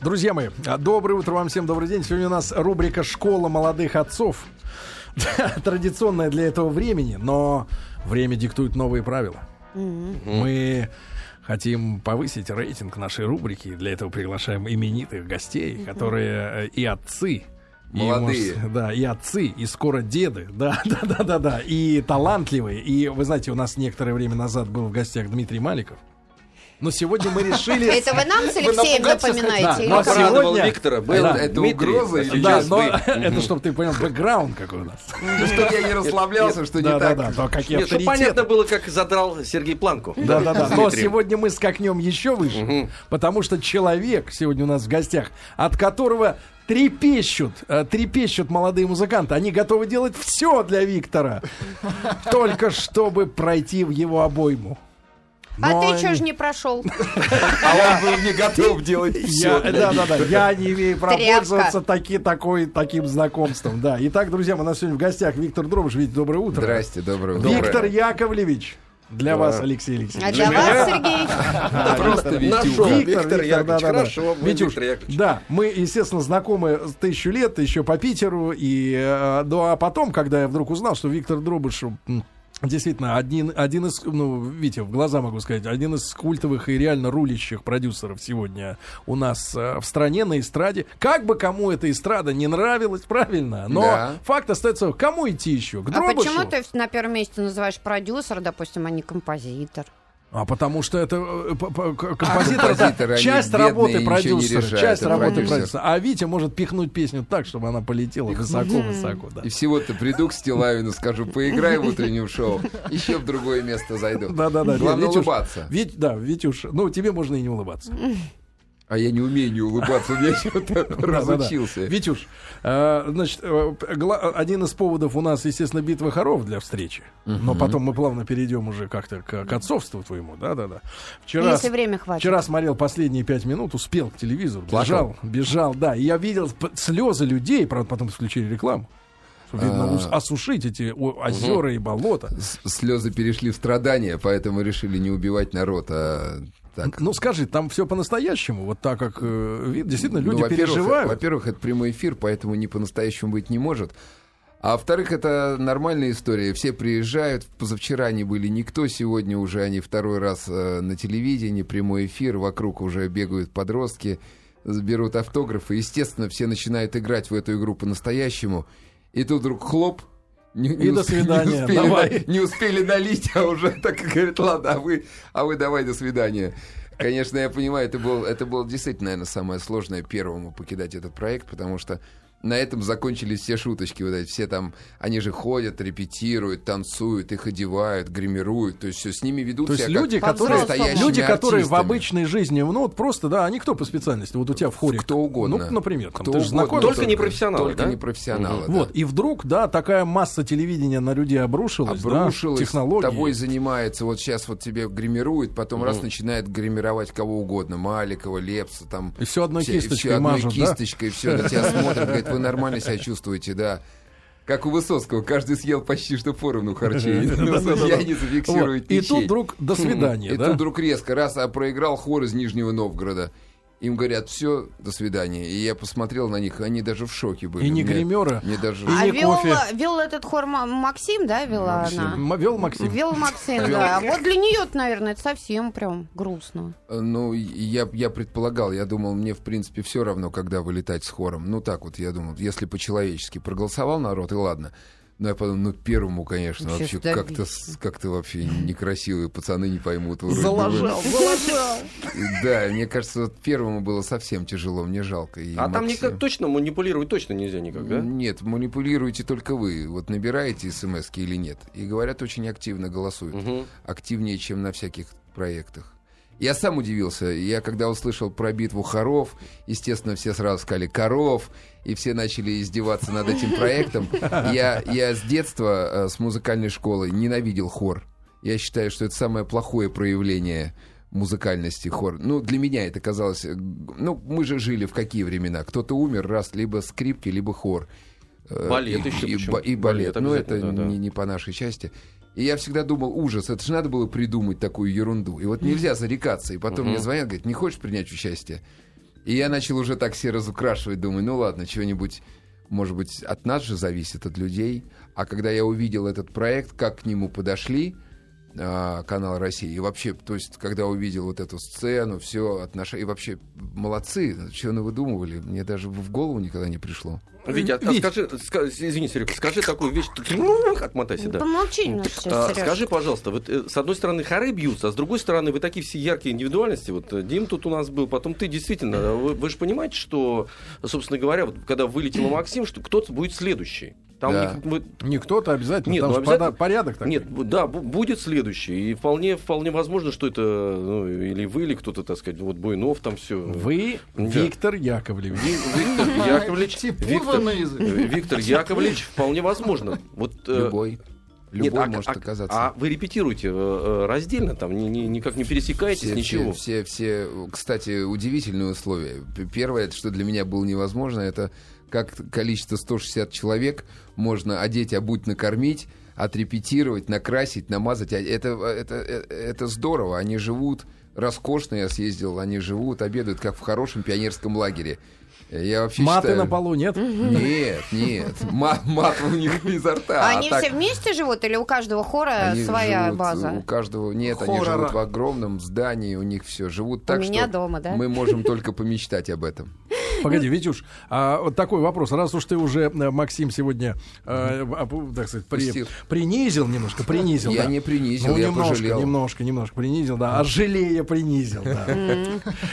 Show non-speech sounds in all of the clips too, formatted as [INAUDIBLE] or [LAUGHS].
Друзья мои, доброе утро вам всем, добрый день. Сегодня у нас рубрика «Школа молодых отцов». [LAUGHS] Традиционная для этого времени, но время диктует новые правила. Мы хотим повысить рейтинг нашей рубрики. Для этого приглашаем именитых гостей, которые э, и отцы, Молодые. И, может, да, и отцы, и скоро деды, [LAUGHS] да, да, да, да, да, и талантливые. И вы знаете, у нас некоторое время назад был в гостях Дмитрий Маликов. Но сегодня мы решили... Это вы нам с Алексеем напоминаете? Да, но сегодня- Виктора. Был Да, это Дмитрий, угроза или Да, сейчас но [LAUGHS] это чтобы ты понял, бэкграунд какой у нас. Ну, что я не расслаблялся, что не Да, да, так. да, Нет, чтобы понятно было, как задрал Сергей Планку. Да, да, да. С Но сегодня мы скакнем еще выше, потому что человек сегодня у нас в гостях, от которого трепещут, э, трепещут молодые музыканты. Они готовы делать все для Виктора, только чтобы пройти в его обойму. А Но ты они- что ж не прошел? А он был не готов делать все. да, да, да. Я не имею права пользоваться таким знакомством. Да. Итак, друзья, мы у нас сегодня в гостях Виктор Дробыш. Витя, доброе утро. Здрасте, доброе утро. Виктор Яковлевич. Для вас, Алексей Алексеевич. А для вас, Сергей? Да, просто. Нашел Виктор, Яковлевич. да, да, да. Хорошо, Витюш, Виктор Яковлевич. Да, мы, естественно, знакомы с тысячу лет, еще по Питеру. И, э, ну, а потом, когда я вдруг узнал, что Виктор Дробыш м, Действительно, один, один из, ну, Витя, в глаза могу сказать, один из культовых и реально рулящих продюсеров сегодня у нас э, в стране, на эстраде. Как бы кому эта эстрада не нравилась, правильно, но Да. факт остается, кому идти еще? К А почему ты на первом месте называешь продюсер, допустим, а не композитор? А потому что это э, композитор, это композиторы, они часть бедные, работы продюсера, решают, часть это работы продюсер. продюсера. А Витя может пихнуть песню так, чтобы она полетела высоко-высоко. Да. И всего-то приду к Стилавину, скажу, поиграй в утреннем шоу, еще в другое место зайду. Да, да, да. Главное Витюш, улыбаться. Вить, да, Витюш, ну тебе можно и не улыбаться. А я не умею не улыбаться, меня [LAUGHS] что-то разучился. Витюш, э, значит, э, один из поводов у нас, естественно, битва хоров для встречи. Но потом мы плавно перейдем уже как-то к, отцовству твоему, да, да, да. Вчера, Если время хватит. Вчера смотрел последние пять минут, успел к телевизору, бежал, бежал, да. И я видел слезы людей, правда, потом включили рекламу. Видно, ус- осушить эти озера и болота. Слезы перешли в страдания, поэтому решили не убивать народ, а так. Ну скажи, там все по-настоящему, вот так как э, вид- действительно Ну, люди во-первых, переживают. Во-первых, это прямой эфир, поэтому не по-настоящему быть не может. А во-вторых, это нормальная история. Все приезжают. Позавчера они были никто, сегодня уже они второй раз э, на телевидении, прямой эфир, вокруг уже бегают подростки, берут автографы. Естественно, все начинают играть в эту игру по-настоящему. И тут вдруг хлоп, не, И до свидания, Не успели, давай. не успели налить, а уже так и говорит, ладно, а вы, а вы давай до свидания. Конечно, я понимаю, это был, это было действительно, наверное, самое сложное первому покидать этот проект, потому что на этом закончились все шуточки, вот эти все там, они же ходят, репетируют, танцуют, их одевают, гримируют, то есть все с ними ведут То есть себя как люди, которые, настоящими люди, которые в артистами. обычной жизни, ну вот просто, да, они кто по специальности? Вот у тебя в хоре. Кто угодно. Ну, например, там, Кто ты же угодно, знакомый. Только не профессионалы, Только да? не профессионалы, да. Вот, и вдруг, да, такая масса телевидения на людей обрушилась, обрушилась, да, технологии. тобой занимается, вот сейчас вот тебе гримирует, потом раз начинает гримировать кого угодно, Маликова, Лепса, там... И всё одной все- кисточкой всё одной мажут, да? кисточкой, все на тебя смотрят, говорят, вы нормально себя чувствуете, да. Как у Высоцкого, каждый съел почти что поровну харчей. Ну, судья не Вот. зафиксирует И тут вдруг до свидания, И да? тут вдруг резко, раз, а проиграл хор из Нижнего Новгорода. Им говорят, все, до свидания. И я посмотрел на них, они даже в шоке были. И не гримера, Мне даже... И А не вел, кофе. вел этот хор Ма- Максим, да, вела Максим. она? М- Вел Максим. Вел Максим, да. А вот для нее, наверное, это совсем прям грустно. Ну, я, я предполагал, я думал, мне, в принципе, все равно, когда вылетать с хором. Ну, так вот, я думал, если по-человечески проголосовал народ, и ладно. Но я подумал, ну, первому, конечно, Вообще вообще как-то, как-то вообще некрасивые пацаны не поймут. Заложал, заложал. Да, мне кажется, вот первому было совсем тяжело, мне жалко. И А там Максим- никак точно манипулировать точно нельзя никак, да? Нет, манипулируете только вы. Вот набираете смс или нет. И говорят, очень активно голосуют. Мгм. Активнее, чем на всяких проектах. Я сам удивился. Я когда услышал про битву хоров, естественно, все сразу сказали «коров», и все начали издеваться над этим проектом. Я, я с детства, э, с музыкальной школы, ненавидел хор. Я считаю, что это самое плохое проявление музыкальности хор. Ну, для меня это казалось... э, Ну, мы же жили в какие времена? Кто-то умер раз, либо скрипки, либо хор. Э, Балет и, еще и, почему? и балет. Балет Ну, это да. не, не по нашей части. И я всегда думал, ужас, это же надо было придумать такую ерунду. И вот нельзя зарекаться. И потом мне звонят, говорят, не хочешь принять участие? И я начал уже так все разукрашивать, думаю, ну ладно, чего-нибудь, может быть, от нас же зависит, от людей. А когда я увидел этот проект, как к нему подошли, канал России. И вообще, то есть, когда увидел вот эту сцену, все отношения, и вообще молодцы, что вы выдумывали, мне даже в голову никогда не пришло. Витя, а- а Вить. скажи, ска- извини, Серега, скажи такую вещь, отмотайся, да. Помолчи немножко, А, скажи, пожалуйста, вот э, с одной стороны хоры бьются, а с другой стороны вы такие все яркие индивидуальности. Вот э, Дим тут у нас был, потом ты действительно. Вы, вы же понимаете, что, собственно говоря, вот когда вылетел Максим, что кто-то будет следующий. Там Да. не- вы- Не кто-то обязательно, Нет, там ну, же обязательно- порядок такой. Нет, да, бу- будет следующий. И вполне, вполне возможно, что это ну, или вы, или кто-то, так сказать, вот Буйнов там все. Вы Да. Виктор Яковлевич. Виктор Яковлевич. Типун Виктор, Виктор Яковлевич, вполне возможно. Вот, э, Любой. Любой нет, а- может а- оказаться. А вы репетируете э, э, раздельно, там ни- ни- никак не пересекаетесь, все, ничего. Все, все, все, кстати, удивительные условия. Первое, что для меня было невозможно, это как количество 160 человек можно одеть, обуть, накормить, отрепетировать, накрасить, намазать. А Это, это, это, это здорово. Они живут роскошно, я съездил, они живут, обедают, как в хорошем пионерском лагере. Я вообще Маты считаю- на полу нет? Нет, нет. Ма- Мат у них [LAUGHS] изо рта. А они так- все вместе живут или у каждого хора они своя живут, У база? каждого нет, они живут в огромном здании, у них все живут так, меня что дома, да? мы можем только помечтать об этом. Погоди, Витюш, а вот такой вопрос. Раз уж ты уже, э, Максим, сегодня, а, так сказать, при- принизил немножко, принизил, Я да. не принизил, Ну, я немножко, пожалел. немножко, немножко принизил, да. А жалея принизил, да.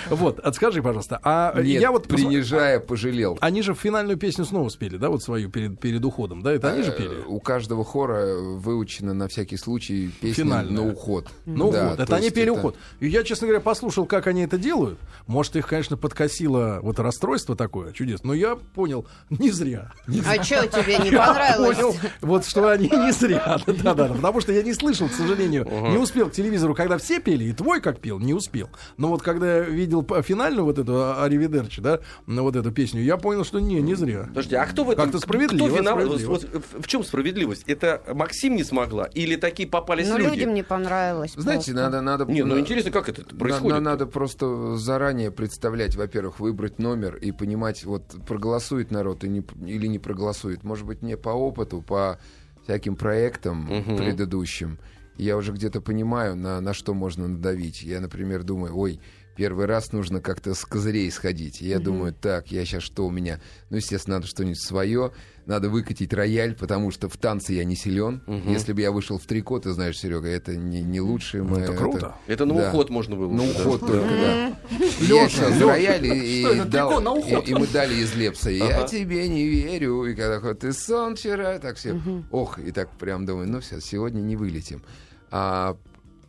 Вот, а скажи, пожалуйста, а Нет, я вот... принижая, пожалел. Они же финальную песню снова спели, да, вот свою перед, перед уходом, да? Это они же Э, пели? У каждого хора выучена на всякий случай песня Финальная. на уход. Ну Да, вот, это то они пели это- уход. И я, честно говоря, послушал, как они это делают. Может, их, конечно, подкосило вот расстройство такое чудес, но я понял, не зря. А что тебе не Я понравилось? понял, вот что они не зря. Да, да, да, потому что я не слышал, к сожалению, не успел к телевизору, когда все пели, и твой как пел, не успел. Но вот когда я видел финальную вот эту Аривидерчи, да, ну, вот эту песню, я понял, что не, не зря. Подожди, а кто в этом? Как-то справедливо, Кто виноват? справедливо. Вот в, в чем справедливость? Это Максим не смогла или такие попались Ну, люди? людям не понравилось. Знаете, просто. надо, надо. Не, ну на- интересно, как это происходит? на- надо просто заранее представлять, во-первых, выбрать номер и понимать, вот проголосует народ и не, или не проголосует. Может быть, не по опыту, по всяким проектам Мгм. предыдущим. Я уже где-то понимаю, на, на что можно надавить. Я, например, думаю, ой, первый раз нужно как-то с козырей сходить. И я думаю, так, я сейчас что у меня? Ну, естественно, надо что-нибудь свое. Надо выкатить рояль, потому что в танце я не силен. Если бы я вышел в трико, ты знаешь, Серега, это не, не лучшее мое. это круто. Это на Да. уход можно было. На уже, да? уход только, да. Я сейчас рояль и, и это, дал- уход? и- и мы дали из Лепса. Я тебе не верю. И когда ты сон вчера, так все. Ох, и так прям думаю, ну все, сегодня не вылетим. А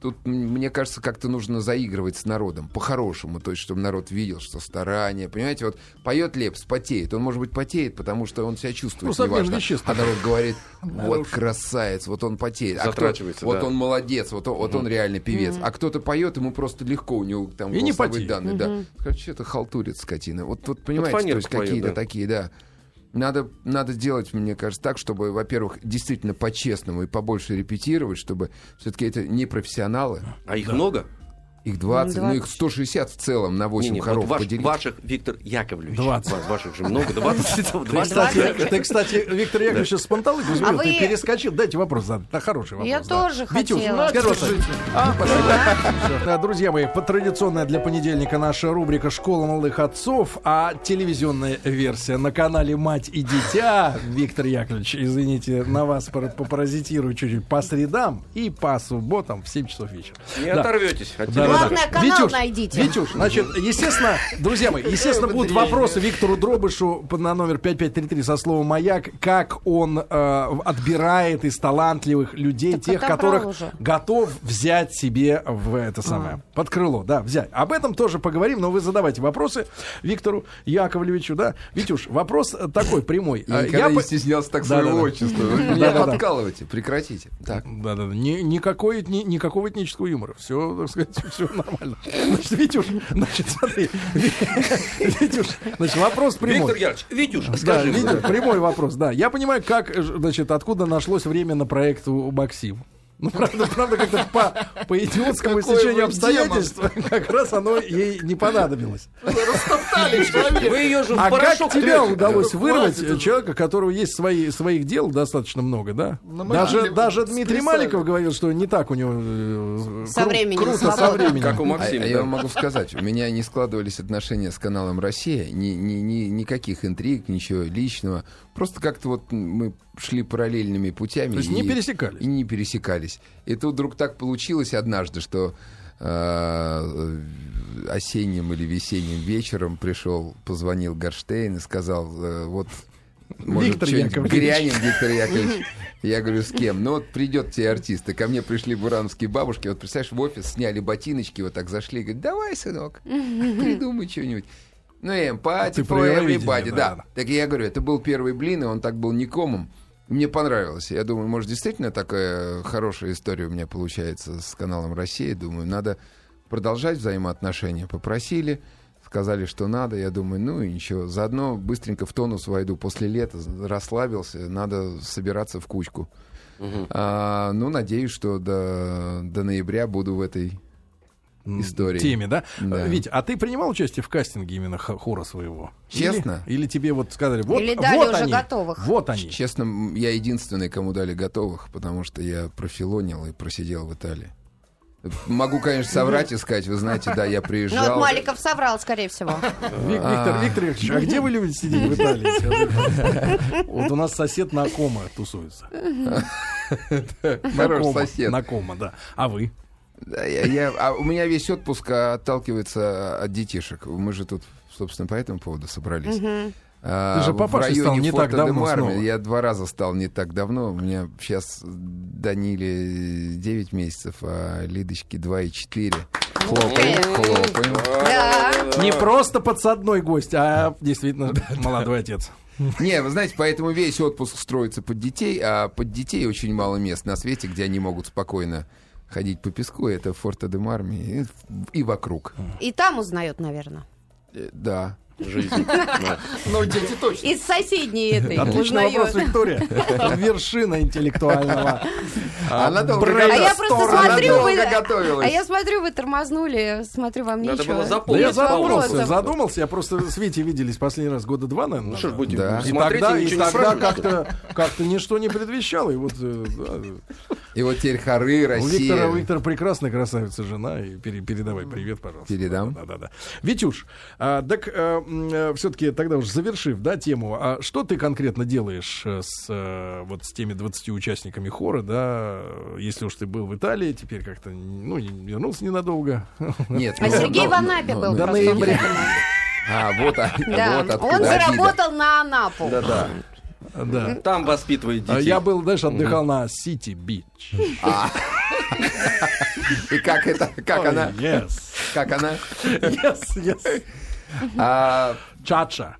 тут, мне кажется, как-то нужно заигрывать с народом, по-хорошему, то есть, чтобы народ видел, что старание, понимаете, вот поет Лепс, потеет, он, может быть, потеет, потому что он себя чувствует Ну, неважно. веществ. а народ говорит, вот красавец, вот он потеет, а кто- Затрачивается, вот да. он молодец, вот он, вот он реально певец, а кто-то поет, ему просто легко, у него там И не данные, да. Что это халтурит скотина. Вот, вот понимаете, то есть поет, какие-то да. такие, да. Надо, надо делать, мне кажется, так, чтобы, во-первых, действительно по-честному и побольше репетировать, чтобы все-таки это не профессионалы. А их много? Их 20, ну их 20. 160 в целом на 8 Не, не, вот хоров ваш- поделить. ваших, Виктор Яковлевич. 20. Вас- Ваших же много, 20. Ты, 20. кстати, ты, кстати, Виктор Яковлевич сейчас с панталыку А ты вы- перескочил. Дайте вопрос задать. Да, хороший вопрос. Я да. тоже Витюш, хотела. А. Да, Друзья мои, по- традиционная для понедельника наша рубрика «Школа молодых отцов», а телевизионная версия на канале «Мать и дитя». Виктор Яковлевич, извините, на вас пара- попаразитирую чуть-чуть по средам и по субботам в 7 часов вечера. Не Да. оторветесь да, Главное, да. канал найдите. Витюш, значит, естественно, друзья мои, естественно, будут вопросы Виктору Дробышу на номер 5533 со словом «Маяк», как он э, отбирает из талантливых людей Так тех, которых уже. готов взять себе в это самое, под крыло, да, взять. Об этом тоже поговорим, но вы задавайте вопросы Виктору Яковлевичу, да. Витюш, вопрос такой прямой. Я Э, никогда не по- стеснялся так Да, своего да, да. отчества. Вы [LAUGHS] меня Да-да-да. подкалываете, прекратите. Так. Да, да, да. Ни- никакой, ни- никакого этнического юмора. Все, так сказать, [LAUGHS] все нормально. Значит, Витюш, значит, смотри. Витюш, значит, вопрос прямой. Виктор Яковлевич, Витюш, Да, скажи. Витюш, прямой вопрос, да. Я понимаю, как, значит, откуда нашлось время на проект у Максим. Ну, правда, правда как-то по, по идиотскому Какой стечению обстоятельств как раз оно ей не понадобилось. Растоптали человека. Вы ее же в А как тебе удалось вырвать человека, у которого есть свои, своих дел достаточно много, да? Даже, даже Дмитрий. Маликов говорил, что не так у него э, Со временем круто со временем. Как у А, Максима. я вам могу сказать, у меня не складывались отношения с каналом Россия, ни, ни, ни- никаких интриг, ничего личного. Просто как-то вот мы шли параллельными путями. То есть не и- пересекались? И не пересекались. И тут вдруг так получилось однажды, что э, осенним или весенним вечером пришел, позвонил Горштейн и сказал, э, вот может, Виктор Яковлевич. грянем, Виктор Яковлевич. [LAUGHS] Я говорю, с кем? Ну вот придет те артисты. Ко мне пришли бурановские бабушки. Вот представляешь, в офис сняли ботиночки, вот так зашли. и Говорят, давай, сынок, придумай что-нибудь. Ну, эмпати, Ты про for everybody, да. да. Так я говорю, это был первый блин, и он так был никомом. Мне понравилось. Я думаю, может, действительно такая хорошая история у меня получается с каналом Россия. Думаю, надо продолжать взаимоотношения. Попросили, сказали, что надо. Я думаю, ну и ничего. Заодно быстренько в тонус войду после лета. Расслабился, надо собираться в кучку. А, ну, надеюсь, что до, до ноября буду в этой истории. теме, да? Да. Вить, а ты принимал участие в кастинге именно хора своего? Честно? Или, или тебе вот сказали, вот, Или дали вот уже они, готовых? вот они. Честно, я единственный, кому дали готовых, потому что я профилонил и просидел в Италии. Могу, конечно, соврать и сказать, вы знаете, да, я Ну приезжал. вот Маликов соврал, скорее всего. [LAUGHS] Вик- Виктор Виктор Викторович, а где вы любите сидеть в Италии? Вот у нас сосед на Кома тусуется. [LAUGHS] Хороший сосед. На Кома, да. А вы? Да, я- я- а у меня весь отпуск а, отталкивается от детишек. Мы же тут, собственно, по этому поводу собрались. А, Ты же в папашей стал не так давно снова. Я два раза стал не так давно. У меня сейчас Даниле 9 месяцев, а Лидочке 2 и 4. Хлопаем, хлопаем. Да. Не просто подсадной гость, а действительно молодой отец. Не, вы знаете, поэтому весь отпуск строится под детей, а под детей очень мало мест на свете, где они могут спокойно ходить по песку. Это Форта де Марми и, и вокруг. И там узнает, наверное. Э, Да. Жизнь. Да. Ну, дети точно. Из соседней этой Отличный вопрос, Виктория. Вершина интеллектуального. а, Она долго А я просто смотрю, вы, а я смотрю, вы тормознули, смотрю, вам Надо ничего. было Да запомнить. я задумался. Я просто с Витей виделись последний раз года два, наверное. Ну что ж, будем. И тогда, и тогда как-то, как-то ничто не предвещало. И вот э, И вот теперь хоры, у Виктора, Россия. у Виктора прекрасная красавица жена. И пере- передавай привет, пожалуйста. Передам. Да, да, да. Витюш, а, так все-таки тогда уже завершив, да, тему, а что ты конкретно делаешь э, с э, вот с теми 20 участниками хора, да, если уж ты был в Италии, теперь как-то, ну, вернулся ненадолго. Нет, А ну, Сергей ну, в Анапе ну, был ну, до просто. ноября. А, вот, а, Да, вот откуда он обида. заработал на Анапу. Да-да. Да. Там воспитывает А детей. Я был, знаешь, отдыхал на Сити Бич. И как это, как она, Yes. как она? Yes, yes. А, Чача.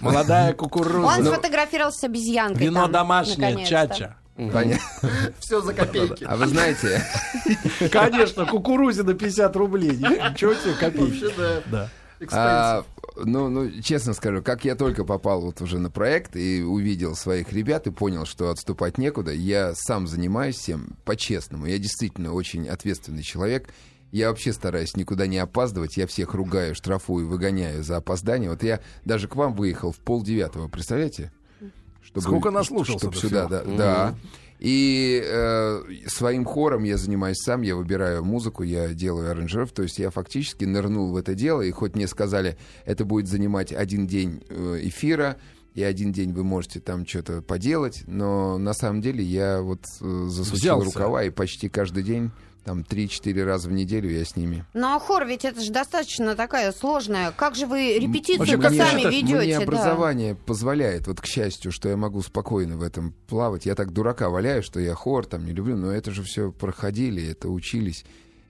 Молодая кукуруза. Он Ну, сфотографировался с обезьянкой Вино там, домашнее, наконец-то. чача. понятно. [LAUGHS] Все за копейки. А вы знаете, [LAUGHS] Конечно, кукурузина 50 рублей. Ничего себе, [LAUGHS] копейки. Вообще, да. Да. а, ну, ну, честно скажу, как я только попал вот уже на проект и увидел своих ребят и понял, что отступать некуда, я сам занимаюсь всем по-честному. Я действительно очень ответственный человек. Я вообще стараюсь никуда не опаздывать. Я всех ругаю, штрафую, выгоняю за опоздание. Вот я даже к вам выехал в полдевятого, представляете? Чтобы, Сколько наслушался чтоб до сюда, всего. да, да. И э, своим хором я занимаюсь сам, я выбираю музыку, я делаю аранжиров, то есть я фактически нырнул в это дело, и хоть мне сказали, это будет занимать один день э, эфира, и один день вы можете там что-то поделать, но на самом деле я вот э, засучил Взялся. рукава, и почти каждый день, там 3-4 раза в неделю я с ними. Ну а хор ведь это же достаточно такая сложная. Как же вы репетицию Вообще, сами это- ведете? Мне да? образование позволяет, вот к счастью, что я могу спокойно в этом плавать. Я так дурака валяю, что я хор там не люблю, но это же все проходили, это учились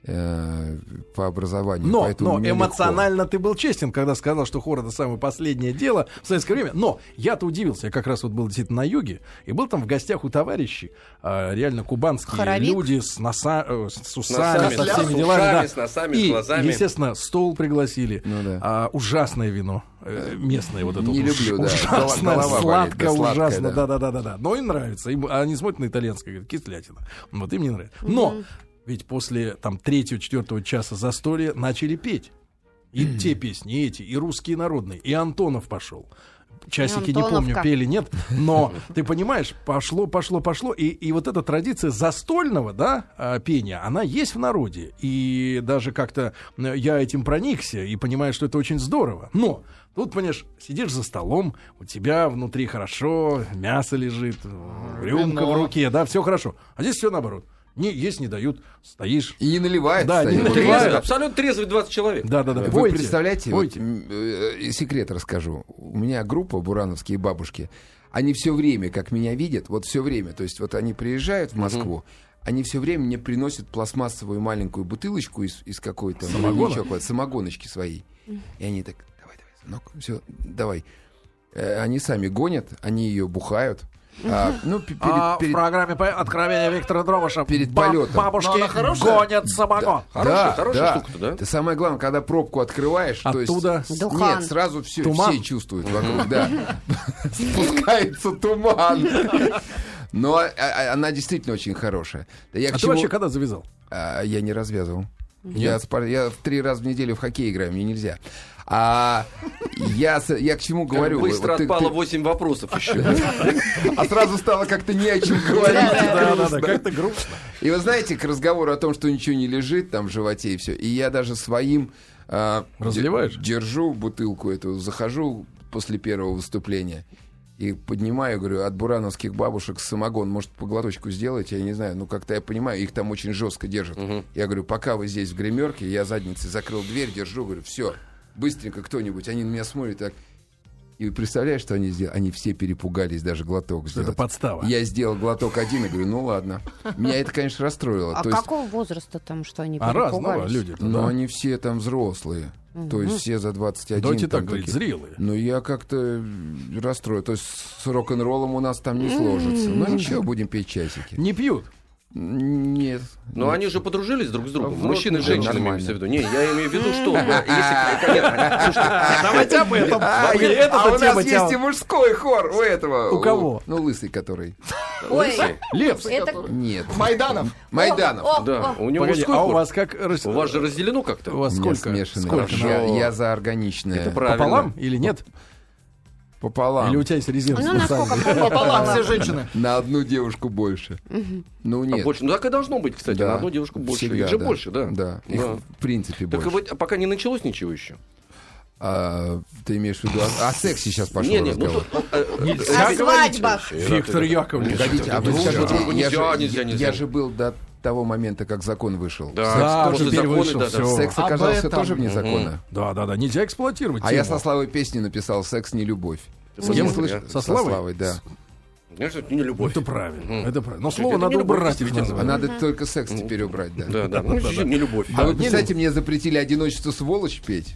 э, по образованию. Но, но мне легко. эмоционально ты был честен, когда сказал, что хор это самое последнее дело в советское время. Но я-то удивился, я как раз вот был действительно на юге, и был там в гостях у товарищей, а, реально кубанские Хоровик? люди с, носа, э, с усами, носами, со с всеми ушами, делами. да. с носами, с и, глазами. естественно, стол пригласили. Ну да. А, ужасное вино. э, местное вот это Не вот уж- люблю, да. ужасное, Голова болит, сладко, да, сладкое, ужасно, да. да-да-да-да. Но им нравится. Им, они смотрят на итальянское, говорят, кислятина. Вот им не нравится. Но ведь после там третьего-четвертого часа застолья начали петь. И те песни, и эти, и русские народные, и Антонов пошел. Часики не помню, пели, нет, но ты понимаешь, пошло, пошло, пошло, и, и вот эта традиция застольного, да, а, пения, она есть в народе, и даже как-то э, я этим проникся и понимаю, что это очень здорово, но тут, понимаешь, сидишь за столом, у тебя внутри хорошо, мясо лежит, рюмка в руке, да, все хорошо, а здесь все наоборот, не, есть не дают, стоишь, И не наливает. Да, не наливает. Трезвый, абсолютно трезвый 20 человек. да-да-да, Вы пойте, представляете, вот, пойте. м, э, секрет расскажу. У меня группа бурановские бабушки. Они все время, как меня видят, вот все время. То есть вот они приезжают в Москву, они все время мне приносят пластмассовую маленькую бутылочку из, из какой-то Самогона? маньячок, вот, самогоночки своей. И они так, давай, давай, сынок, все, давай. Э, Они сами гонят, они ее бухают. А, ну, пе- перед, А перед- в программе «Откровения» Виктора Дровыша Перед ба- полетом. Бабушки гонят самогон. Хорошая- да, хорошая да. штука-то, да? Это самое главное, когда пробку открываешь, то есть Оттуда Духан. Нет, сразу все, Туман? все чувствуют вокруг, да. [LAUGHS] Спускается туман. Но а, а, она действительно очень хорошая. Да я, А ты вообще когда завязал? А, я не развязывал. Я, я в три раза в неделю в хоккей играю, мне нельзя. А я, я к чему говорю? Быстро Вот ты- отпало ты- 8 вопросов еще. [LAUGHS] а сразу стало как-то не о чем говорить. Да-да-да, как-то грустно. И вы знаете, к разговору о том, что ничего не лежит там в животе и все. И я даже своим а, Разливаешь? де- держу бутылку эту, захожу после первого выступления и поднимаю, говорю, от бурановских бабушек самогон, может, по глоточку сделать, я не знаю, ну, как-то я понимаю, их там очень жестко держат. Я говорю, пока вы здесь в гримерке, я задницей закрыл дверь, держу, говорю, все, быстренько кто-нибудь, они на меня смотрят так. И представляешь, что они сделали? Они все перепугались даже глоток Что это подстава. Я сделал глоток один и говорю, ну ладно. Меня это, конечно, расстроило. А То есть, какого возраста там, что они А разного перепугались? люди. но они все там взрослые. То есть все за 21. Давайте так говорить, зрелые. Ну, я как-то расстроен. То есть с рок-н-роллом у нас там не сложится. Ну, ничего, будем петь часики. Не пьют. Нет. Но они же подружились друг с другом. В рот Мужчины и женщины, имеется в виду. Не, я имею в виду, что если... Нет, слушайте, Давайте об этом. А, Это а у нас есть и мужской хор у этого. У кого? Ну, лысый который. Ой, Лепс. Нет. Майданов. Майданов. Да, у него мужской а у вас как... У вас же разделено как-то. У вас сколько? Сколько? Я за органичное. Это правильно. Пополам или нет? Пополам. Или у тебя есть резина Ну, насколько [LAUGHS] Пополам все женщины. На одну девушку больше. Ну, А нет. больше. Ну так и должно быть, кстати, Да. на одну девушку больше. Всегда, Их же да. больше, да. Да. Их, Да. в принципе, Так больше. вот, а пока не началось ничего еще. А, ты имеешь в виду... О, о сексе сейчас пошел Не, не, ну разговор. то- э, э, Нельзя О свадьбах. Виктор Яковлевич. Погодите, а вы Ну, я, же, я же был до того момента, как закон вышел. Да, Секс, Да, после теперь закона, вышел, да, да. секс Об оказался этом. тоже вне закона. Да, да, да, нельзя эксплуатировать А я тему. со Славой песни написал «Секс не любовь». С кем? не слышали? Со Славой? да. Знаешь, это не любовь. Это правильно, Мгм. это правильно. Но Это слово не надо любовь, убрать. А названия. надо только секс теперь убрать, да. Да, да. Ну, зачем не любовь. А вы представляете, мне запретили «Одиночество сволочь» петь?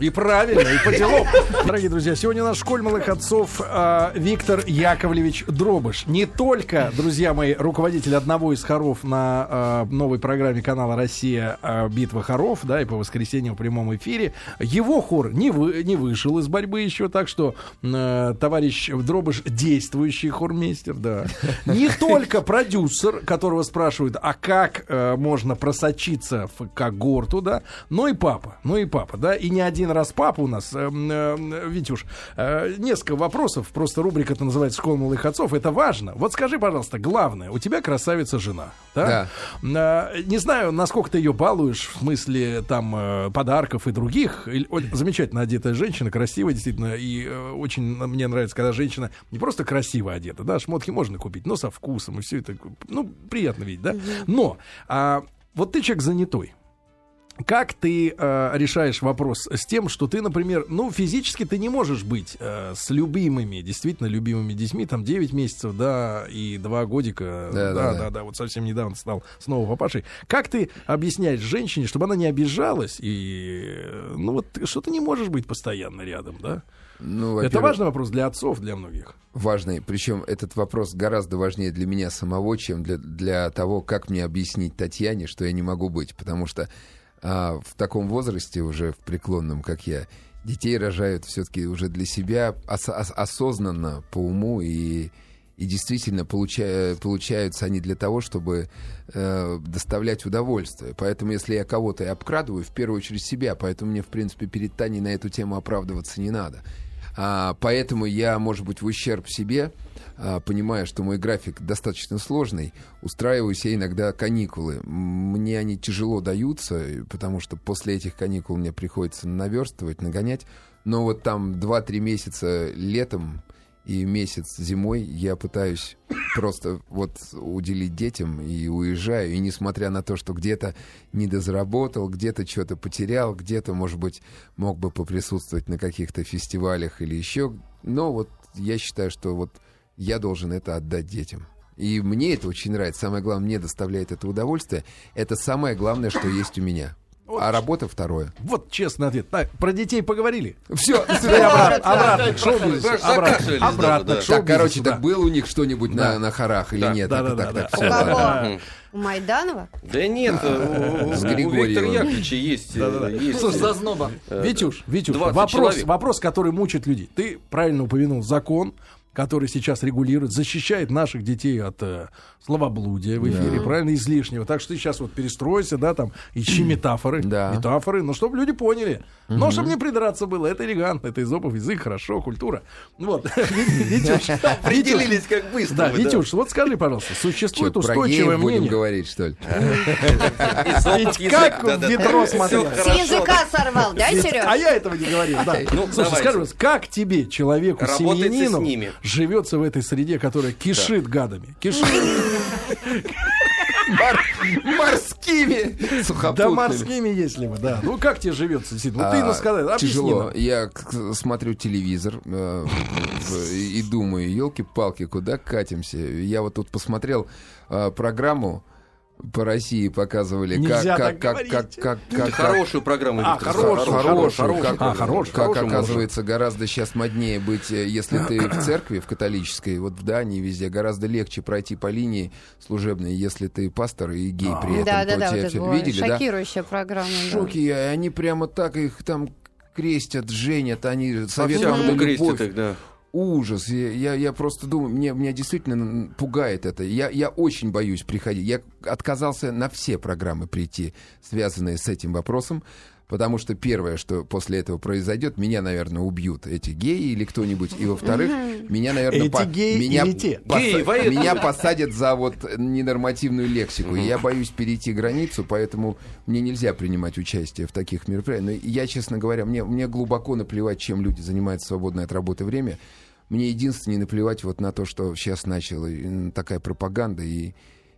И правильно, и по делам. Дорогие друзья, сегодня наш школь малых отцов а, Виктор Яковлевич Дробыш. Не только, друзья мои, руководитель одного из хоров на а, новой программе канала «Россия. а, Битва хоров», да, и по воскресеньям в прямом эфире. Его хор не, вы, не вышел из борьбы еще, так что э, товарищ Дробыш действующий хормейстер, да. Не только продюсер, которого спрашивают, а как э, можно просочиться в когорту, да, но и папа, ну и папа, да, и не один раз папа у нас, э, э, Витюш, э, несколько вопросов, просто рубрика это называется «Школа малых отцов», это важно. Вот скажи, пожалуйста, главное, у тебя красавица жена, да? Э, не знаю, насколько ты ее балуешь, в смысле там э, подарков и других. Замечательно одетая женщина, красивая действительно, и э, очень мне нравится, когда женщина не просто красиво одета, да, шмотки можно купить, но со вкусом, и все это, ну, приятно видеть, да? Но а, вот ты человек занятой. Как ты э, решаешь вопрос с тем, что ты, например, ну, физически ты не можешь быть э, с любимыми, действительно любимыми детьми, там 9 месяцев, да, и 2 годика, Да, да, да, да, да. вот совсем недавно стал снова папашей. Как ты объясняешь женщине, чтобы она не обижалась, и, ну, вот, что ты не можешь быть постоянно рядом, да? Ну, Это важный вопрос для отцов, для многих. важный. Причем этот вопрос гораздо важнее для меня самого, чем для, для того, как мне объяснить Татьяне, что я не могу быть. Потому что а, в таком возрасте, уже в преклонном, как я, детей рожают все-таки уже для себя ос- ос- осознанно, по уму и и действительно получая, получаются они для того, чтобы э, доставлять удовольствие. Поэтому, если я кого-то и обкрадываю, в первую очередь себя. Поэтому мне, в принципе, перед Таней на эту тему оправдываться не надо. А, поэтому я, может быть, в ущерб себе, а, понимая, что мой график достаточно сложный, устраиваю себе иногда каникулы. Мне они тяжело даются, потому что после этих каникул мне приходится наверстывать, нагонять. Но вот там 2-3 месяца летом и месяц зимой я пытаюсь просто вот уделить детям и уезжаю. И несмотря на то, что где-то недозаработал, где-то что-то потерял, где-то, может быть, мог бы поприсутствовать на каких-то фестивалях или еще. Но вот я считаю, что вот я должен это отдать детям. И мне это очень нравится. Самое главное, мне доставляет это удовольствие. Это самое главное, что есть у меня. А работа второе. Вот честный ответ. Так, про детей поговорили. Все, обратно, обратно Обратно, обратно. Так, короче, да. так был у них что-нибудь на, на хорах или нет? да, да, да, У. У Майданова? Да нет, э, у- С у Григорьевым. Виктора Яковлевича есть... э, Слушай, э, зазноба. Витюш, Витюш, 20 вопрос, который мучает людей. Ты правильно упомянул закон, который сейчас регулирует, защищает наших детей от э, словоблудия в эфире, правильно, излишнего. Так что ты сейчас вот перестройся, да, там, ищи метафоры, Да. метафоры, но чтобы люди поняли. Но чтобы не придраться было, это элегантно, это эзопов язык, хорошо, культура. Вот, [LAUGHS] [LAUGHS] Витюш, Определились как быстро. Да, Витюш, вот скажи, пожалуйста, существует устойчивое геев будем мнение. говорить, что ли? [LAUGHS] Как в ведро смотрел. С языка сорвал, да, Сереж? А я этого не говорил, да. Ну, Слушай, скажи, как тебе, человеку, семьянину, с ними. Живется в этой среде, которая кишит гадами? Кишит. Морскими! Да морскими, если бы, да. Ну, как тебе живется, действительно? Ну, ты А, ну, сказал, объясни Тяжело. нам. Я к- смотрю телевизор э, и думаю, елки-палки, куда катимся? Я вот тут посмотрел э, программу по России показывали, Нельзя как, так как, как, как, как, как, Хорошую программу, А, хорошую, хорошую, хорошую, как, А, хорошую, как хорошую, оказывается, гораздо сейчас моднее быть, э, если [CLEARS THROAT] ты в церкви, в католической, вот в Дании везде, гораздо легче пройти по линии служебной, если ты пастор и гей А. при этом. Да, да, то да, вот это видели, да? шокирующая программа. В да. они прямо так их там крестят, женят, они советуют любовь. их, да. Ужас. Я, я, я просто думаю, мне, меня действительно пугает это. Я, я очень боюсь приходить. Я отказался на все программы прийти, связанные с этим вопросом. Потому что первое, что после этого произойдет, меня, наверное, убьют эти геи или кто-нибудь. И во-вторых, [LAUGHS] меня, наверное, Эти геи меня, или те? поса- Геи, меня посадят за вот ненормативную лексику. Я боюсь перейти границу, поэтому мне нельзя принимать участие в таких мероприятиях. Но я, честно говоря, мне, мне глубоко наплевать, чем люди занимаются в свободное от работы время. Мне единственное наплевать вот на то, что сейчас начала такая пропаганда, и,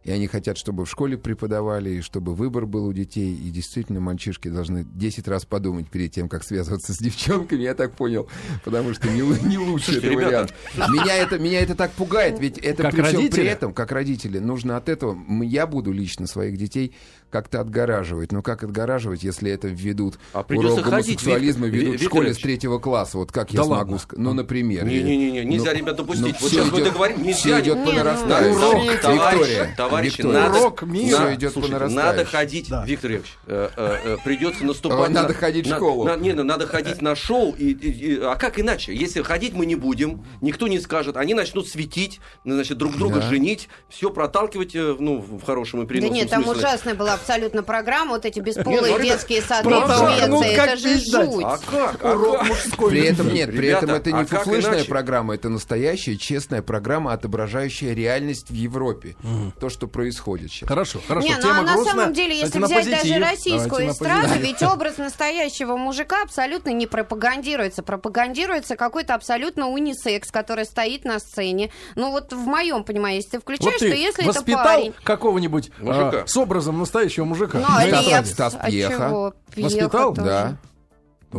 и они хотят, чтобы в школе преподавали, и чтобы выбор был у детей, и действительно мальчишки должны 10 раз подумать перед тем, как связываться с девчонками, я так понял, потому что не, не лучший это вариант. Меня это, меня это так пугает, ведь это Как при всем при этом, как родители, нужно от этого, я буду лично своих детей как-то отгораживать. Но как отгораживать, если это введут А урок ходить, гомосексуализма Виктор- ведут в Виктор школе с Ильич. третьего класса? Вот как Да я смогу ладно. сказать? Ну, например. Не-не-не, нельзя, Ну, ребят, допустить. ну, вот сейчас мы идет- договорим, нельзя. всё идет Не, по ну, нарастающей. урок, Товарищи, Виктория, товарищи, Виктория. надо, Урок мира. Всё идет по слушайте, надо ходить, Да. Виктор Ильич, э, э, э, придется наступать. Ой, надо на- ходить в на- школу. на- не, ну, надо ходить на шоу. И, и- и- а как иначе? Если ходить мы не будем, никто не скажет, они начнут светить, значит, друг друга Да. женить, все проталкивать, э, ну, в хорошем и Да переносном нет, там смысле. ужасная была абсолютно программа, вот эти Не, бесполые ну, ребят, детские сады в протолкнут, Швеции, это же жуть. А как? А Урок как? мужской При этом нет, при этом это не а фуфлышная программа, это настоящая, честная программа, отображающая реальность в Европе. То, что происходит сейчас. Хорошо, хорошо. Не, ну Тема а на грустная. самом деле, если Давайте на взять позитив. даже российскую Давайте на эстраду, ведь образ настоящего мужика абсолютно не пропагандируется. Пропагандируется какой-то абсолютно унисекс, который стоит на сцене. Ну вот в моем понимании, если ты включаешь, Вот что ты если это парень... какого-нибудь Мужика. а, с образом настоящего мужика? Ну, а На Стас а Пьеха. Воспитал? тоже. Да.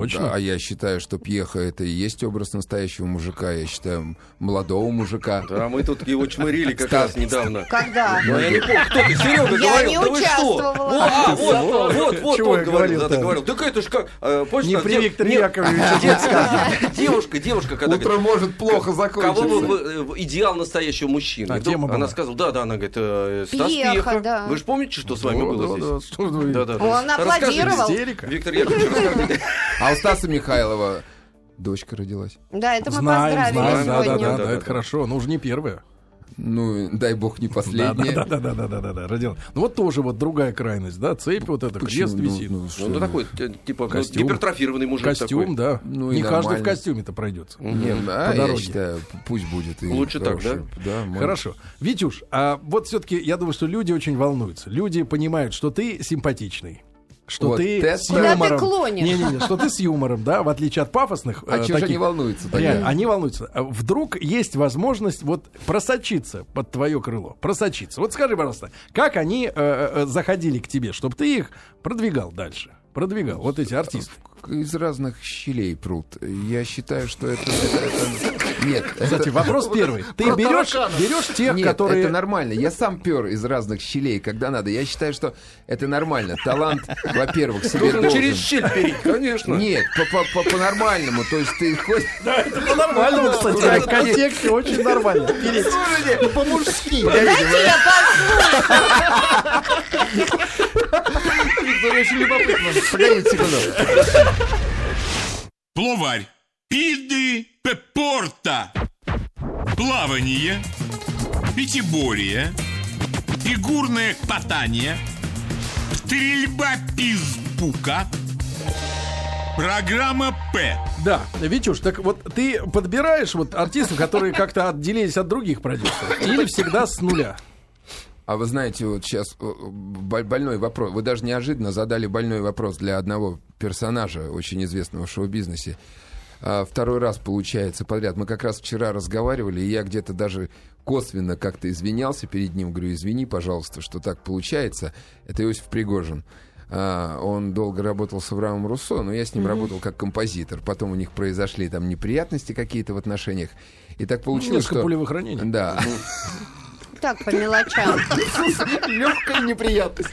Точно? Да, а я считаю, что Пьеха это и есть образ настоящего мужика. Я считаю, молодого мужика. Да, мы тут его чмырили как раз недавно. Когда? Ну, я не помню, кто ты, Серега, говорил, да вы что? участвовала. Вот, а, вот, вот, вот, он я говорил, да, говорил. Так это ж как, э, Не при Викторе Яковлевиче. [LAUGHS] Девушка, девушка, когда Утро может плохо закончиться. Кого бы вы, э, идеал настоящего мужчины? А, она сказала, да, да, она говорит, э, Стас Пьеха. Вы же помните, что с вами было здесь? да, Да, да. Он аплодировал. Виктор Яковлевич, расскажите. [LAUGHS] А у Стаса Михайлова дочка родилась. Да, это мы Знаем, поздравили знаем, да, да, сегодня. да, Да, да, да, это да. хорошо. Ну, уже не первая. Ну, дай бог не Да, последняя. да, да, да, да, да, да, да, родила. Ну вот тоже вот другая крайность, да, цепь вот эта, крест Ну, висит. ну, что Ну, ну, такой, т- типа, ну, Костюм. гипертрофированный мужик Костюм, такой. да. Ну, не каждый в костюме-то пройдется. Не, а, По я считаю, пусть будет. и Лучше так. Да, может. Хорошо. Витюш, а вот все-таки я думаю, что люди очень волнуются. Люди понимают, что ты симпатичный. Что Вот ты это- с Куда ты юмором. клонишь? Не-не-не, что ты с юмором, да, в отличие от пафосных. А э, чего же таких. они волнуются? Реально, они волнуются. Вдруг есть возможность вот просочиться под твое крыло. Просочиться. Вот скажи, пожалуйста, как они э, э, заходили к тебе, чтобы ты их продвигал дальше? Продвигал, вот эти артисты. Из разных щелей прут. Я считаю, что это... это- это- Нет, Кстати, вопрос первый. Ты берешь, берешь тех, Нет, которые... это нормально. Я сам пер из разных щелей, когда надо. Я считаю, что это нормально. Талант, во-первых, себе Должен через щель переть, конечно. Нет, по- по- по- по-нормальному. То есть ты хоть... Да, это по-нормальному, кстати, Да, в контексте очень нормально. Ну, по-мужски. Виктор, очень любопытно. Погодите секунду. Пловарь. Пиды пепорта. Плавание. Пятиборье. Фигурное катание. Стрельба пизбука. Программа П. Да, Витюш, так вот ты подбираешь вот артистов, которые как-то отделились от других продюсеров, или всегда с нуля? А вы знаете, вот сейчас э, бо- больной вопрос. Вы даже неожиданно задали больной вопрос для одного персонажа, очень известного в шоу-бизнесе. А второй раз получается подряд. Мы как раз вчера разговаривали, и я где-то даже косвенно как-то извинялся перед ним. Говорю, извини, пожалуйста, что так получается. Это Иосиф Пригожин. А, он долго работал с Авраамом Руссо, но я с ним работал как композитор. Потом у них произошли там неприятности какие-то в отношениях. И так получилось, Несколько что... пулевых ранений. Да. Так, по мелочам. Легкая неприятность.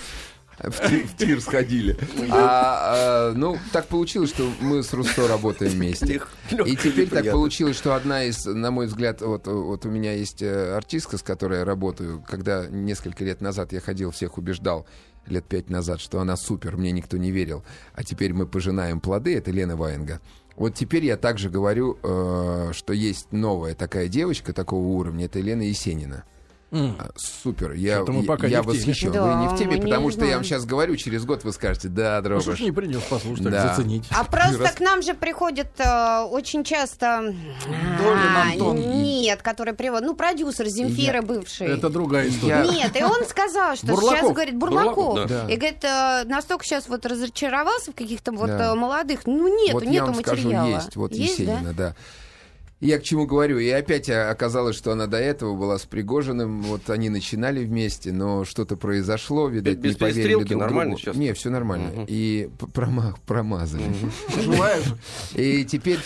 В, ти- в тир сходили. А, а, ну, так получилось, что мы с Руссо работаем вместе. И теперь так получилось, что одна из, на мой взгляд, вот, вот у меня есть э, артистка, с которой я работаю. Когда несколько лет назад я ходил, всех убеждал, лет пять назад, что она супер, мне никто не верил. А теперь мы пожинаем плоды, это Лена Ваенга. Вот теперь я также говорю, э, что есть новая такая девочка такого уровня, это Елена Есенина. А, Супер, я, Что-то мы я- пока я не в теме. восхищен. Да, Вы не в теме, не потому что я вам сейчас говорю, через год вы скажете, да, Ну, что Дробаш. ж не принес послушать, Да. заценить. А просто к нам же приходят э, очень часто... Долин А, Антон. Нет, который приводит... Ну, продюсер Земфира бывший. Это другая история. Я- Нет, и он сказал, что Бурлаков. сейчас, говорит, Бурлаков. Бурлаков, да. И говорит, э, настолько сейчас вот разочаровался в каких-то вот Да. э, молодых. Ну, нету, вот я нету вам скажу, материала. есть, вот Есть, да? Есенина, да. Я к чему говорю, и опять а, оказалось, что она до этого была с Пригожиным, вот они начинали вместе, но что-то произошло, видать, Без не поверили друг нормально другу. сейчас? Не, все нормально. Мгм. И п- прома- промазали. Желаешь? И теперь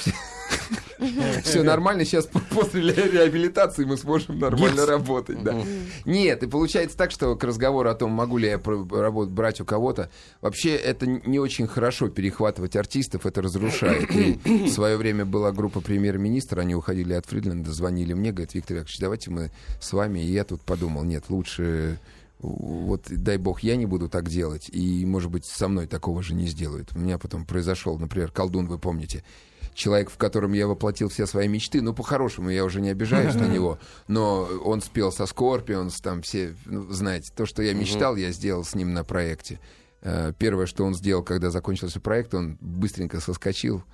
[LAUGHS] все нормально. Сейчас [LAUGHS] после ре- реабилитации мы сможем нормально работать. Да. Нет, и получается так, что к разговору о том, могу ли я работу брать у кого-то, вообще это не очень хорошо перехватывать артистов, это разрушает. И в свое время была группа премьер-министра, они уходили от Фридленда, звонили мне, говорят, Виктор Яковлевич, давайте мы с вами. И я тут подумал, нет, лучше вот дай бог я не буду так делать, и, может быть, со мной такого же не сделают. У меня потом произошел, например, Колдун, вы помните, человек, в котором я воплотил все свои мечты, ну, по-хорошему, я уже не обижаюсь на него, но он спел со Скорпионс, там все, ну, знаете, то, что я мечтал, я сделал с ним на проекте. Э, Первое, что он сделал, когда закончился проект, он быстренько соскочил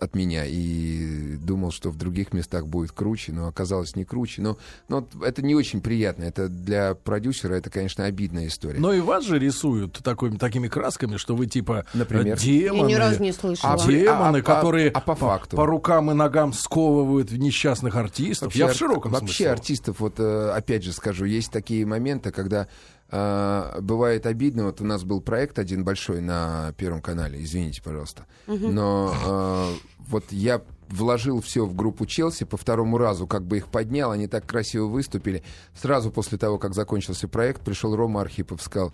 от меня и думал, что в других местах будет круче, но оказалось не круче. Но, но это не очень приятно. Это для продюсера это, конечно, обидная история. Но и вас же рисуют такой, такими красками, что вы типа Например? э, демоны. Я ни разу не слышала. А Демоны, а- а- которые а по факту? по рукам и ногам сковывают несчастных артистов. Я в ар- широком вообще смысле. артистов, вот э, опять же скажу, есть такие моменты, когда э, бывает обидно. Вот у нас был проект один большой на Первом канале, извините, пожалуйста. Но э, вот я вложил все в группу Челси по второму разу, как бы их поднял, они так красиво выступили. Сразу после того, как закончился проект, пришел Рома Архипов, сказал,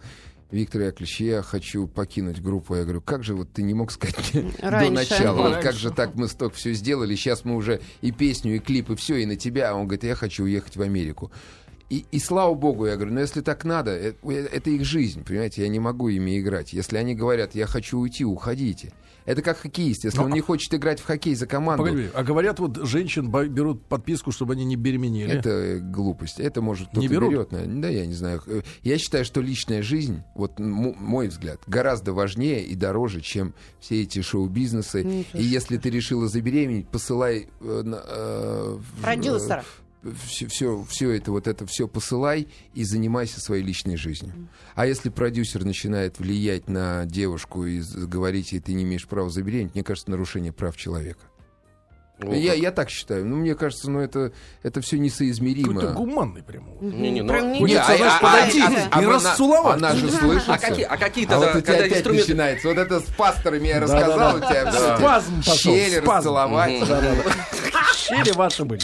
Виктор Яковлевич, я хочу покинуть группу. Я говорю, как же вот ты не мог сказать мне до Раньше. начала? Вот как же так мы столько все сделали, сейчас мы уже и песню, и клип, и все, и на тебя. А он говорит, я хочу уехать в Америку. И, и слава богу, я говорю, ну если так надо, это, это их жизнь, понимаете, я не могу ими играть. Если они говорят, я хочу уйти, уходите. Это как хоккеист. Если Ну, он не хочет играть в хоккей за команду, Погоди, а говорят, вот женщин берут подписку, чтобы они не беременели. это э, глупость. Это может кто-то Не берут? берет. наверное. Да, я не знаю. Э, Я считаю, что личная жизнь, вот м- мой взгляд, гораздо важнее и дороже, чем все эти шоу-бизнесы. Ну, и если ты решила забеременеть, посылай э, на, э, Продюсера. Все, все, все это, вот это все посылай и занимайся своей личной жизнью. А если продюсер начинает влиять на девушку и говорить ей, ты не имеешь права забеременеть, мне кажется, нарушение прав человека. О, я, как. я так считаю. Ну, мне кажется, ну, это, это все несоизмеримо. Какой-то гуманный прямо. Не-не, ну, Прям не Хочется, видно. знаешь, А, подойти а, и а, расцеловать. Она же слышится. А какие, а какие А тогда, вот у тебя опять инструменты... начинается. Вот это с пасторами я рассказал, у тебя Да. Спазм пошел, щели спазм. расцеловать. [LAUGHS] Щели ваши были.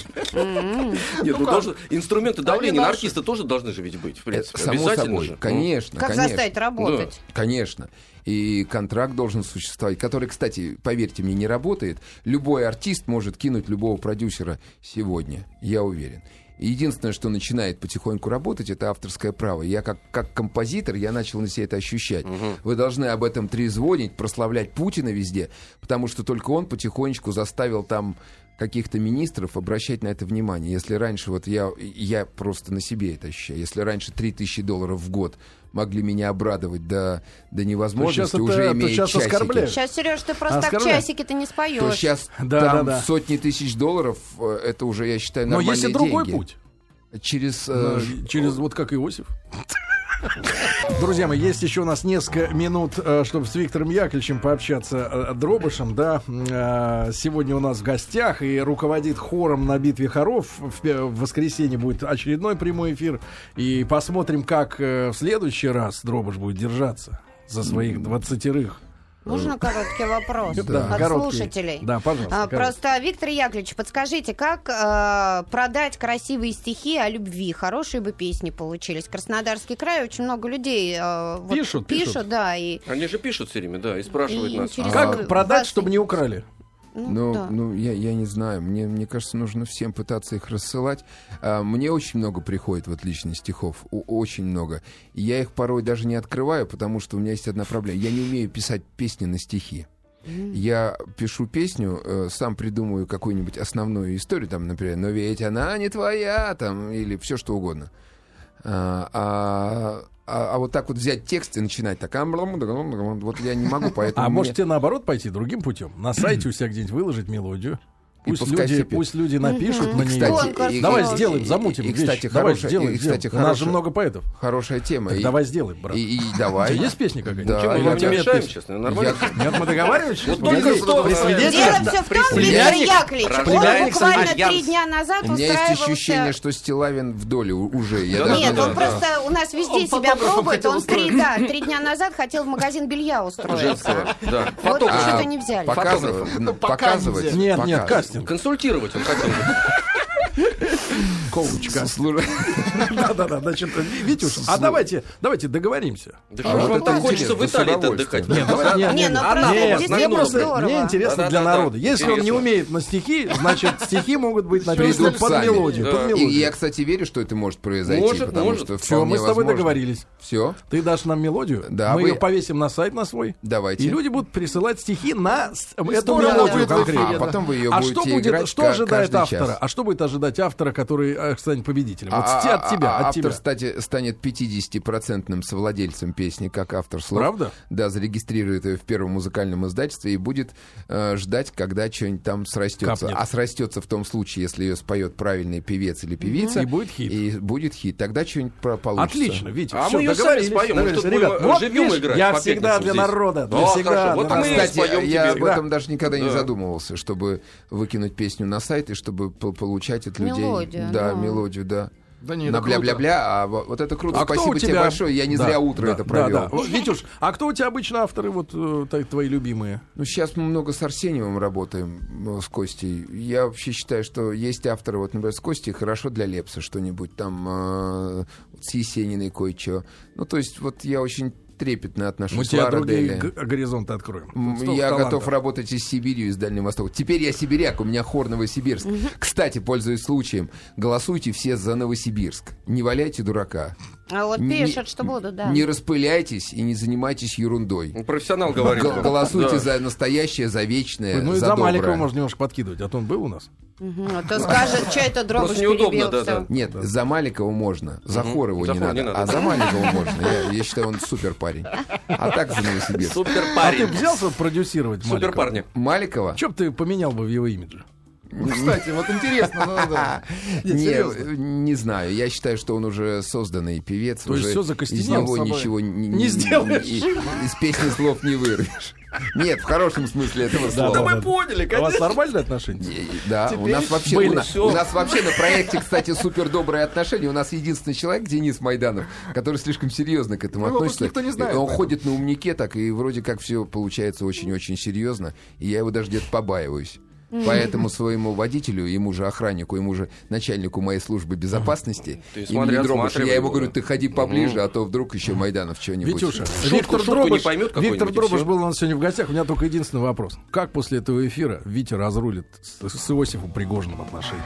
Нет, ну, должен- инструменты давления на артиста тоже должны же ведь быть, в принципе. Само собой, же. Ну, конечно, Как заставить работать? Конечно. И контракт должен существовать, который, кстати, поверьте мне, не работает. Любой артист может кинуть любого продюсера сегодня, я уверен. Единственное, что начинает потихоньку работать, это авторское право. Я как, как композитор, я начал на себе это ощущать. Вы должны об этом трезвонить, прославлять Путина везде, потому что только он потихонечку заставил там каких-то министров обращать на это внимание. Если раньше, вот я, я просто на себе это ощущаю, если раньше 3000 долларов в год могли меня обрадовать до, до невозможности, То это- уже то имея часики, оскорбляют. Сейчас, Сереж, ты просто так Оскорбляю. часики-то не то споешь. сейчас Да, там да, да. сотни тысяч долларов, э, это уже, я считаю, Но нормальные есть и другой деньги. путь. Через... э, Ну, Через вот как Иосиф. [LAUGHS] Друзья мои, есть еще у нас несколько минут, э, чтобы с Виктором Яковлевичем пообщаться э, Дробышем, да. Э, Сегодня у нас в гостях и руководит хором на битве хоров. В воскресенье будет очередной прямой эфир. И посмотрим, как в следующий раз Дробыш будет держаться за своих двадцатерых. Можно короткий вопрос Да, от короткий. слушателей? Да, пожалуйста. А, просто, Виктор Яковлевич, подскажите, как э, продать красивые стихи о любви? Хорошие бы песни получились. Краснодарский край, очень много людей э, вот Пишут, пишут. да, и, Они же пишут все время, да, и спрашивают и нас. интересно, Как продать, вас- чтобы не украли? Ну, Ну, да. ну я, я не знаю. Мне, мне кажется, нужно всем пытаться их рассылать. А, мне очень много приходит вот лично стихов. Очень много. И я их порой даже не открываю, потому что у меня есть одна проблема. Я не умею писать песни на стихи. Я пишу песню, э, сам придумываю какую-нибудь основную историю, там, например, но ведь она не твоя, там, или все что угодно. А, а, а- вот так вот взять текст и начинать так, вот я не могу, поэтому А мне- можете наоборот пойти другим путем? На сайте у себя где-нибудь выложить мелодию. И Пусть пускай люди, все пи- пусть люди напишут на нее. Кстати, и- Давай и- сделаем, замутим и, вещь. кстати, Давай хорошая- сделаем, и, кстати, сделаем. У нас же хорошая- много поэтов. Хорошая тема. Так И- давай сделай, брат. И, и У давай. тебя есть песня какая-нибудь? Да, Чем мы я вам не мешаем, честно, нормально. Нет, мы договаривались? Вот только что? Дело все в том, Виктор Яковлевич, он буквально три дня назад У меня есть устраивался... ощущение, что Стилавин в доле у- уже. Я Нет, не он просто у нас везде себя пробует. Он три, дня назад хотел в магазин белья устроиться. Вот что-то не взяли. Показывать, ну, Пока показывать. нельзя. Нет, нет, показывать. Консультировать он хотел. бы. Коучка. Да-да-да, значит, Витюш, а давайте, давайте договоримся. Да А что вам так хочется в Италии с удовольствием. отдыхать? Нет, давай, нет, Не, ну здесь мне просто Здорово. мне интересно для народа. Если он не умеет на стихи, значит стихи могут быть написаны под мелодию. И, я, кстати, верю, что это может произойти, потому что Все, мы с тобой договорились. Все, Ты дашь нам мелодию, Да, мы ее повесим на сайт на свой, давайте. и люди будут присылать стихи на эту мелодию конкретно. а потом вы ее А будете что будет, играть что ожидает автора? А что будет ожидать автора, который э, станет победителем? Вот А- от а- тебя, а- от автор, тебя. кстати, станет 50-процентным совладельцем песни, как автор слов. Правда? Да, зарегистрирует ее в первом музыкальном издательстве и будет э, ждать, когда что-нибудь там срастется. Капнет. А срастется в том случае, если ее споет правильный певец или певица. И будет хит. И будет хит. Тогда что-нибудь получится. Отлично, Витя, А всё, мы её сами споем, мы тут Ребят, будем вот живьем видишь, играть Я всегда для здесь. народа, для Да, всегда. хорошо. Вот для А, мы народа. кстати, споем я тебе. об Да. этом даже никогда не задумывался, чтобы выкинуть песню на сайт и чтобы по- получать от людей Мелодию, да, да. мелодию, да. Да не, на бля-бля-бля, а во- вот это круто. А Спасибо тебе большое, я не Да, зря утро да, это да, провел. да. Вот, Витюш, а кто у тебя обычно авторы вот э, твои любимые? Ну, сейчас мы много с Арсеньевым работаем, ну, с Костей. Я вообще считаю, что есть авторы, вот, например, с Костей хорошо для Лепса что-нибудь там, э, с Есениной кое-что. Ну, то есть, вот я очень трепетно Мы отношусь. тебе другие горизонты откроем. Столько Я талантов. готов работать и с Сибирью, и с Дальним Востоком. Теперь я сибиряк, у меня хор Новосибирск. Кстати, пользуясь случаем, голосуйте все за Новосибирск. Не валяйте дурака. А вот Не- пишут, что будут, да. Не распыляйтесь и не занимайтесь ерундой. Ну, Профессионал говорит. Г- Голосуйте Да. за настоящее, за вечное, Ну и за за Маликова можно немножко подкидывать, а то он был у нас. Мгм. А то скажет, [LAUGHS] что это дробыш Просто неудобно, перебил да, да. Нет, за Маликова можно, за хор его За не, хор надо, не надо. а за Маликова [LAUGHS] можно. Я, я считаю, он супер парень. А так за Новосибирск. Супер А ты парень. взялся продюсировать Супер парни. Маликова? Че бы ты поменял бы в его имидже? Кстати, вот интересно, ну да. [LAUGHS] Нет, Не, не знаю. Я считаю, что он уже созданный певец. То есть уже всё из закостенел него с собой. ничего не, Не сделаешь. и- из песни слов не вырвешь. Нет, в хорошем смысле этого слова. да, да. поняли, А у вас нормальные отношения? Да, у нас вообще у, нас, вообще на проекте, кстати, супер добрые отношения. У нас единственный человек, Денис Майданов, который слишком серьезно к этому Ну, его просто относится. никто не знает, Он ходит на умнике так, и вроде как все получается очень-очень серьезно. И я его даже где-то побаиваюсь. Поэтому своему водителю, ему же охраннику, ему же начальнику моей службы безопасности, Ты смотри, отсматривай я ему говорю, ты ходи поближе, а то вдруг еще Майданов что-нибудь. Витюша, Шутку- Виктор шутку Дробыш, не поймет Виктор Дробыш был у нас сегодня в гостях. У меня только единственный вопрос. Как после этого эфира Витя разрулит с, с Иосифом Пригожиным отношения?